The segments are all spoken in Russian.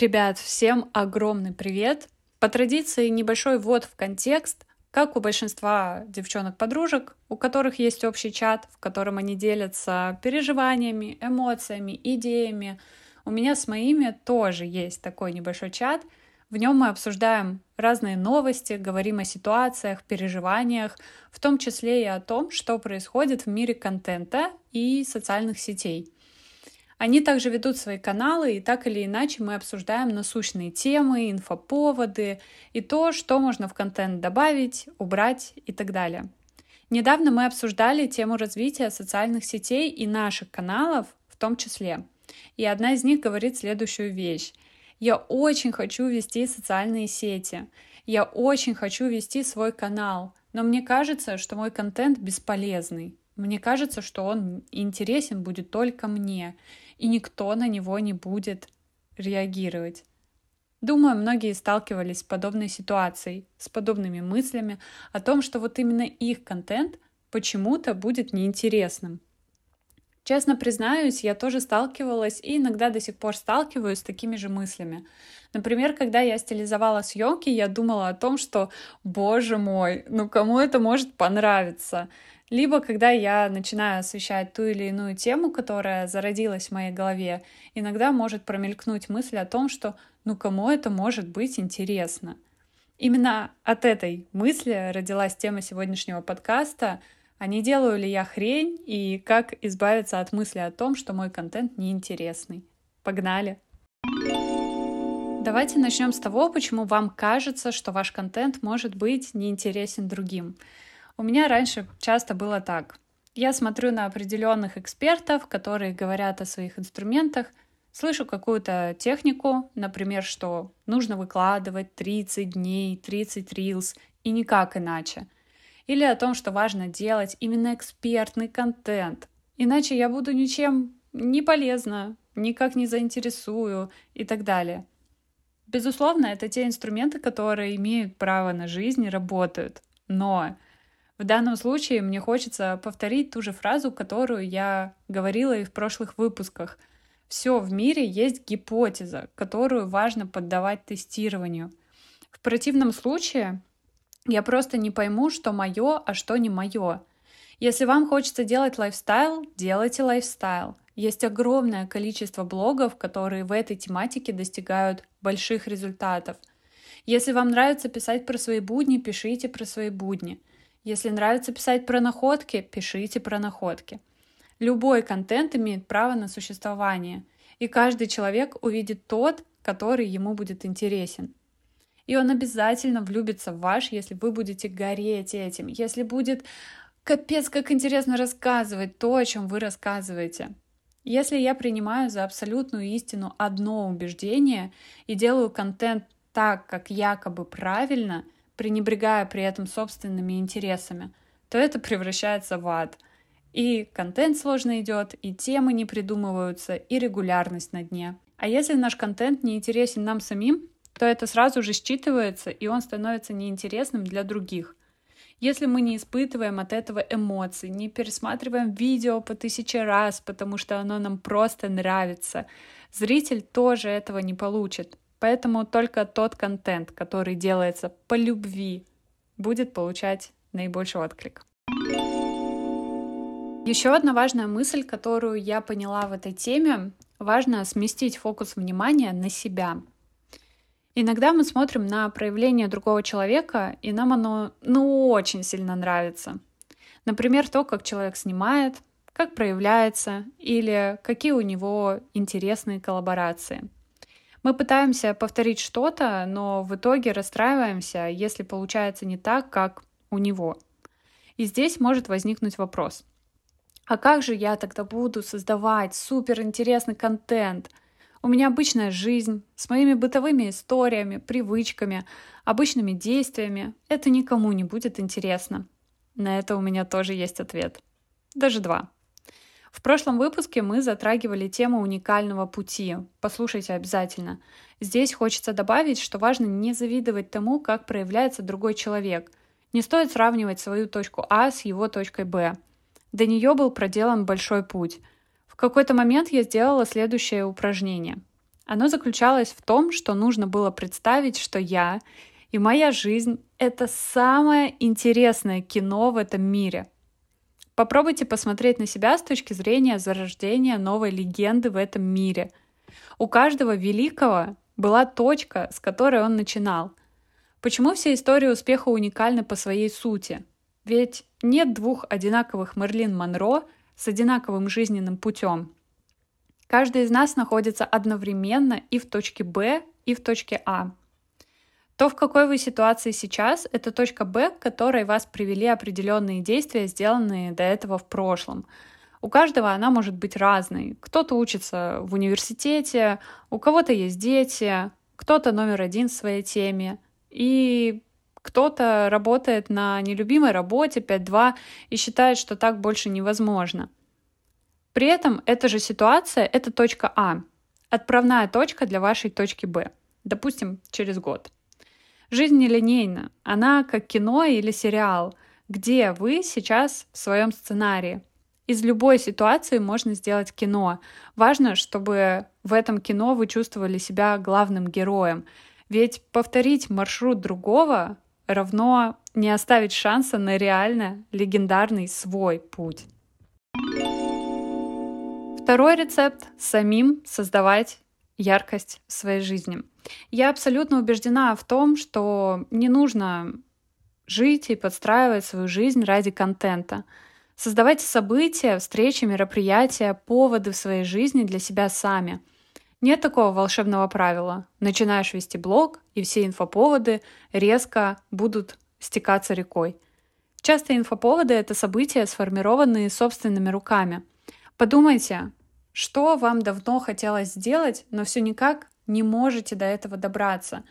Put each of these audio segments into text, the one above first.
Ребят, всем огромный привет! По традиции небольшой ввод в контекст, как у большинства девчонок-подружек, у которых есть общий чат, в котором они делятся переживаниями, эмоциями, идеями. У меня с моими тоже есть такой небольшой чат. В нем мы обсуждаем разные новости, говорим о ситуациях, переживаниях, в том числе и о том, что происходит в мире контента и социальных сетей. Они также ведут свои каналы, и так или иначе мы обсуждаем насущные темы, инфоповоды и то, что можно в контент добавить, убрать и так далее. Недавно мы обсуждали тему развития социальных сетей и наших каналов в том числе. И одна из них говорит следующую вещь. Я очень хочу вести социальные сети. Я очень хочу вести свой канал. Но мне кажется, что мой контент бесполезный. Мне кажется, что он интересен будет только мне и никто на него не будет реагировать. Думаю, многие сталкивались с подобной ситуацией, с подобными мыслями о том, что вот именно их контент почему-то будет неинтересным. Честно признаюсь, я тоже сталкивалась и иногда до сих пор сталкиваюсь с такими же мыслями. Например, когда я стилизовала съемки, я думала о том, что, боже мой, ну кому это может понравиться? Либо когда я начинаю освещать ту или иную тему, которая зародилась в моей голове, иногда может промелькнуть мысль о том, что ну кому это может быть интересно. Именно от этой мысли родилась тема сегодняшнего подкаста а не делаю ли я хрень и как избавиться от мысли о том, что мой контент неинтересный. Погнали! Давайте начнем с того, почему вам кажется, что ваш контент может быть неинтересен другим. У меня раньше часто было так. Я смотрю на определенных экспертов, которые говорят о своих инструментах, слышу какую-то технику, например, что нужно выкладывать 30 дней, 30 рилс и никак иначе. Или о том, что важно делать именно экспертный контент. Иначе я буду ничем не полезна, никак не заинтересую и так далее. Безусловно, это те инструменты, которые имеют право на жизнь и работают. Но в данном случае мне хочется повторить ту же фразу, которую я говорила и в прошлых выпусках. Все в мире есть гипотеза, которую важно поддавать тестированию. В противном случае я просто не пойму, что мое, а что не мое. Если вам хочется делать лайфстайл, делайте лайфстайл. Есть огромное количество блогов, которые в этой тематике достигают больших результатов. Если вам нравится писать про свои будни, пишите про свои будни. Если нравится писать про находки, пишите про находки. Любой контент имеет право на существование, и каждый человек увидит тот, который ему будет интересен. И он обязательно влюбится в ваш, если вы будете гореть этим, если будет капец как интересно рассказывать то, о чем вы рассказываете. Если я принимаю за абсолютную истину одно убеждение и делаю контент так, как якобы правильно — пренебрегая при этом собственными интересами, то это превращается в ад. И контент сложно идет, и темы не придумываются, и регулярность на дне. А если наш контент не интересен нам самим, то это сразу же считывается, и он становится неинтересным для других. Если мы не испытываем от этого эмоций, не пересматриваем видео по тысяче раз, потому что оно нам просто нравится, зритель тоже этого не получит. Поэтому только тот контент, который делается по любви, будет получать наибольший отклик. Еще одна важная мысль, которую я поняла в этой теме, важно сместить фокус внимания на себя. Иногда мы смотрим на проявление другого человека, и нам оно ну очень сильно нравится. Например, то, как человек снимает, как проявляется или какие у него интересные коллаборации – мы пытаемся повторить что-то, но в итоге расстраиваемся, если получается не так, как у него. И здесь может возникнуть вопрос. А как же я тогда буду создавать супер интересный контент? У меня обычная жизнь с моими бытовыми историями, привычками, обычными действиями. Это никому не будет интересно. На это у меня тоже есть ответ. Даже два. В прошлом выпуске мы затрагивали тему уникального пути. Послушайте обязательно. Здесь хочется добавить, что важно не завидовать тому, как проявляется другой человек. Не стоит сравнивать свою точку А с его точкой Б. До нее был проделан большой путь. В какой-то момент я сделала следующее упражнение. Оно заключалось в том, что нужно было представить, что я и моя жизнь — это самое интересное кино в этом мире. Попробуйте посмотреть на себя с точки зрения зарождения новой легенды в этом мире. У каждого великого была точка, с которой он начинал. Почему все истории успеха уникальны по своей сути? Ведь нет двух одинаковых Мерлин Монро с одинаковым жизненным путем. Каждый из нас находится одновременно и в точке Б, и в точке А. То, в какой вы ситуации сейчас, это точка Б, к которой вас привели определенные действия, сделанные до этого в прошлом. У каждого она может быть разной. Кто-то учится в университете, у кого-то есть дети, кто-то номер один в своей теме. И кто-то работает на нелюбимой работе 5-2 и считает, что так больше невозможно. При этом эта же ситуация — это точка А, отправная точка для вашей точки Б, допустим, через год. Жизнь нелинейна, она как кино или сериал, где вы сейчас в своем сценарии. Из любой ситуации можно сделать кино. Важно, чтобы в этом кино вы чувствовали себя главным героем. Ведь повторить маршрут другого равно не оставить шанса на реально легендарный свой путь. Второй рецепт — самим создавать яркость в своей жизни. Я абсолютно убеждена в том, что не нужно жить и подстраивать свою жизнь ради контента. Создавайте события, встречи, мероприятия, поводы в своей жизни для себя сами. Нет такого волшебного правила. Начинаешь вести блог, и все инфоповоды резко будут стекаться рекой. Часто инфоповоды — это события, сформированные собственными руками. Подумайте, что вам давно хотелось сделать, но все никак не можете до этого добраться?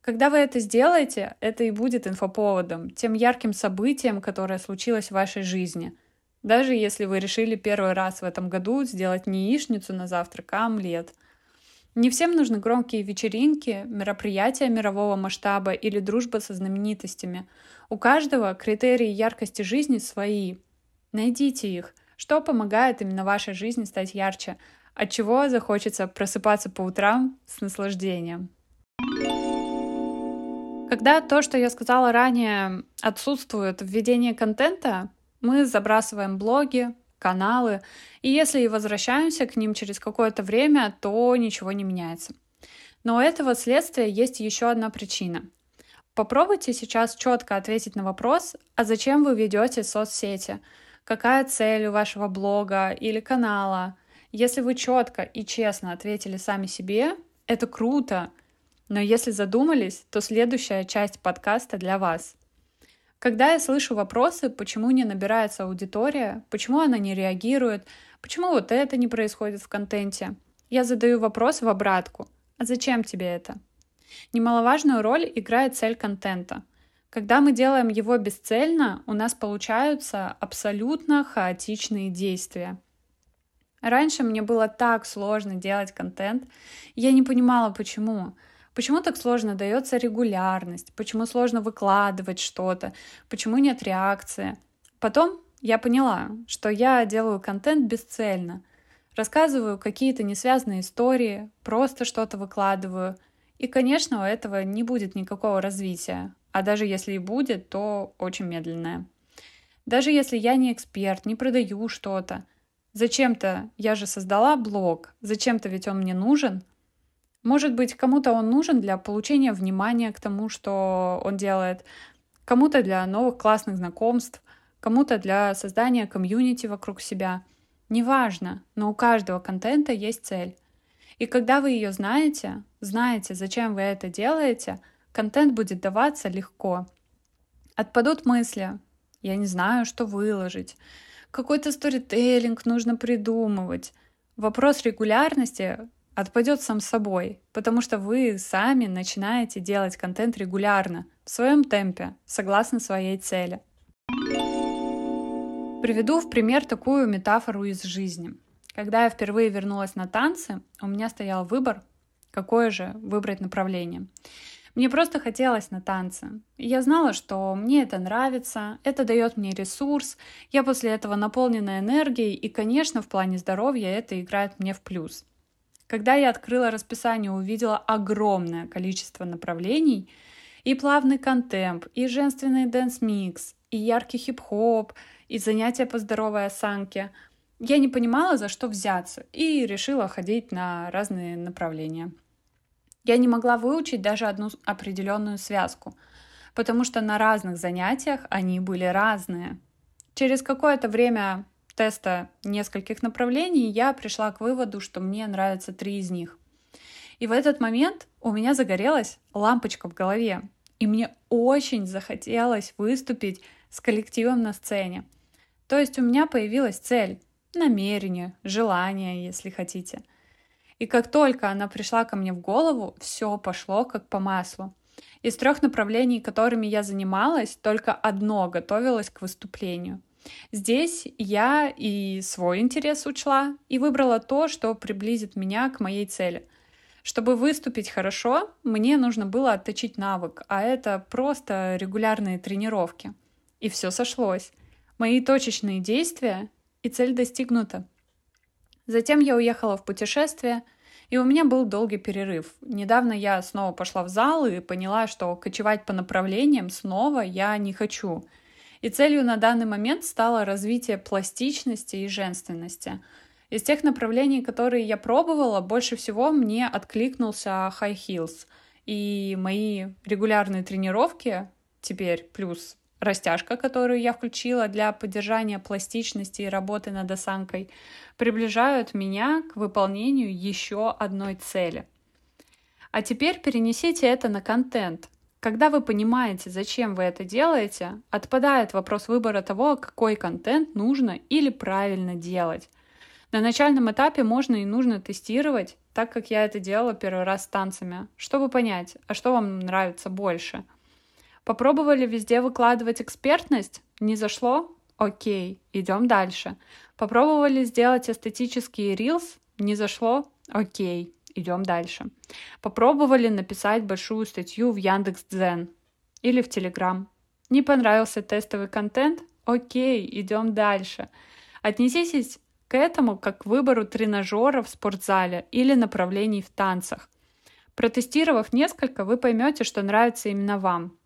Когда вы это сделаете, это и будет инфоповодом, тем ярким событием, которое случилось в вашей жизни. Даже если вы решили первый раз в этом году сделать не яичницу на завтрак, а омлет. Не всем нужны громкие вечеринки, мероприятия мирового масштаба или дружба со знаменитостями. У каждого критерии яркости жизни свои. Найдите их – что помогает именно вашей жизни стать ярче? От чего захочется просыпаться по утрам с наслаждением? Когда то, что я сказала ранее, отсутствует в ведении контента, мы забрасываем блоги, каналы, и если и возвращаемся к ним через какое-то время, то ничего не меняется. Но у этого следствия есть еще одна причина. Попробуйте сейчас четко ответить на вопрос, а зачем вы ведете соцсети? какая цель у вашего блога или канала. Если вы четко и честно ответили сами себе, это круто. Но если задумались, то следующая часть подкаста для вас. Когда я слышу вопросы, почему не набирается аудитория, почему она не реагирует, почему вот это не происходит в контенте, я задаю вопрос в обратку. А зачем тебе это? Немаловажную роль играет цель контента — когда мы делаем его бесцельно, у нас получаются абсолютно хаотичные действия. Раньше мне было так сложно делать контент, я не понимала, почему. Почему так сложно дается регулярность, почему сложно выкладывать что-то, почему нет реакции. Потом я поняла, что я делаю контент бесцельно. Рассказываю какие-то несвязанные истории, просто что-то выкладываю. И, конечно, у этого не будет никакого развития а даже если и будет, то очень медленная. Даже если я не эксперт, не продаю что-то, зачем-то я же создала блог, зачем-то ведь он мне нужен. Может быть, кому-то он нужен для получения внимания к тому, что он делает, кому-то для новых классных знакомств, кому-то для создания комьюнити вокруг себя. Неважно, но у каждого контента есть цель. И когда вы ее знаете, знаете, зачем вы это делаете – контент будет даваться легко. Отпадут мысли. Я не знаю, что выложить. Какой-то сторителлинг нужно придумывать. Вопрос регулярности отпадет сам собой, потому что вы сами начинаете делать контент регулярно, в своем темпе, согласно своей цели. Приведу в пример такую метафору из жизни. Когда я впервые вернулась на танцы, у меня стоял выбор, какое же выбрать направление. Мне просто хотелось на танцы. Я знала, что мне это нравится, это дает мне ресурс, я после этого наполнена энергией, и, конечно, в плане здоровья это играет мне в плюс. Когда я открыла расписание, увидела огромное количество направлений, и плавный контемп, и женственный dance mix, и яркий хип-хоп, и занятия по здоровой осанке. Я не понимала, за что взяться, и решила ходить на разные направления. Я не могла выучить даже одну определенную связку, потому что на разных занятиях они были разные. Через какое-то время теста нескольких направлений я пришла к выводу, что мне нравятся три из них. И в этот момент у меня загорелась лампочка в голове, и мне очень захотелось выступить с коллективом на сцене. То есть у меня появилась цель, намерение, желание, если хотите. И как только она пришла ко мне в голову, все пошло как по маслу. Из трех направлений, которыми я занималась, только одно готовилось к выступлению. Здесь я и свой интерес учла, и выбрала то, что приблизит меня к моей цели. Чтобы выступить хорошо, мне нужно было отточить навык, а это просто регулярные тренировки. И все сошлось. Мои точечные действия, и цель достигнута. Затем я уехала в путешествие, и у меня был долгий перерыв. Недавно я снова пошла в зал и поняла, что кочевать по направлениям снова я не хочу — и целью на данный момент стало развитие пластичности и женственности. Из тех направлений, которые я пробовала, больше всего мне откликнулся high heels. И мои регулярные тренировки теперь плюс растяжка, которую я включила для поддержания пластичности и работы над осанкой, приближают меня к выполнению еще одной цели. А теперь перенесите это на контент. Когда вы понимаете, зачем вы это делаете, отпадает вопрос выбора того, какой контент нужно или правильно делать. На начальном этапе можно и нужно тестировать, так как я это делала первый раз с танцами, чтобы понять, а что вам нравится больше. Попробовали везде выкладывать экспертность? Не зашло? Окей, идем дальше. Попробовали сделать эстетические рилс? Не зашло? Окей, идем дальше. Попробовали написать большую статью в Яндекс.Дзен или в Телеграм. Не понравился тестовый контент? Окей, идем дальше. Отнеситесь к этому как к выбору тренажера в спортзале или направлений в танцах. Протестировав несколько, вы поймете, что нравится именно вам.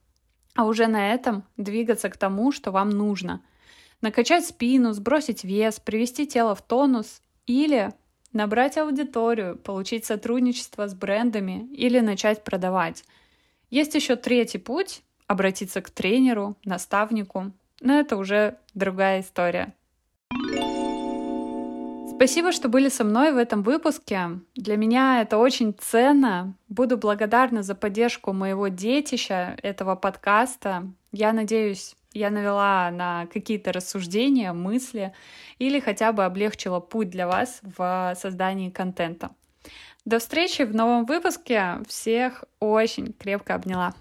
А уже на этом двигаться к тому, что вам нужно. Накачать спину, сбросить вес, привести тело в тонус или набрать аудиторию, получить сотрудничество с брендами или начать продавать. Есть еще третий путь — обратиться к тренеру, наставнику, но это уже другая история. Спасибо, что были со мной в этом выпуске. Для меня это очень ценно. Буду благодарна за поддержку моего детища, этого подкаста. Я надеюсь, я навела на какие-то рассуждения, мысли или хотя бы облегчила путь для вас в создании контента. До встречи в новом выпуске. Всех очень крепко обняла.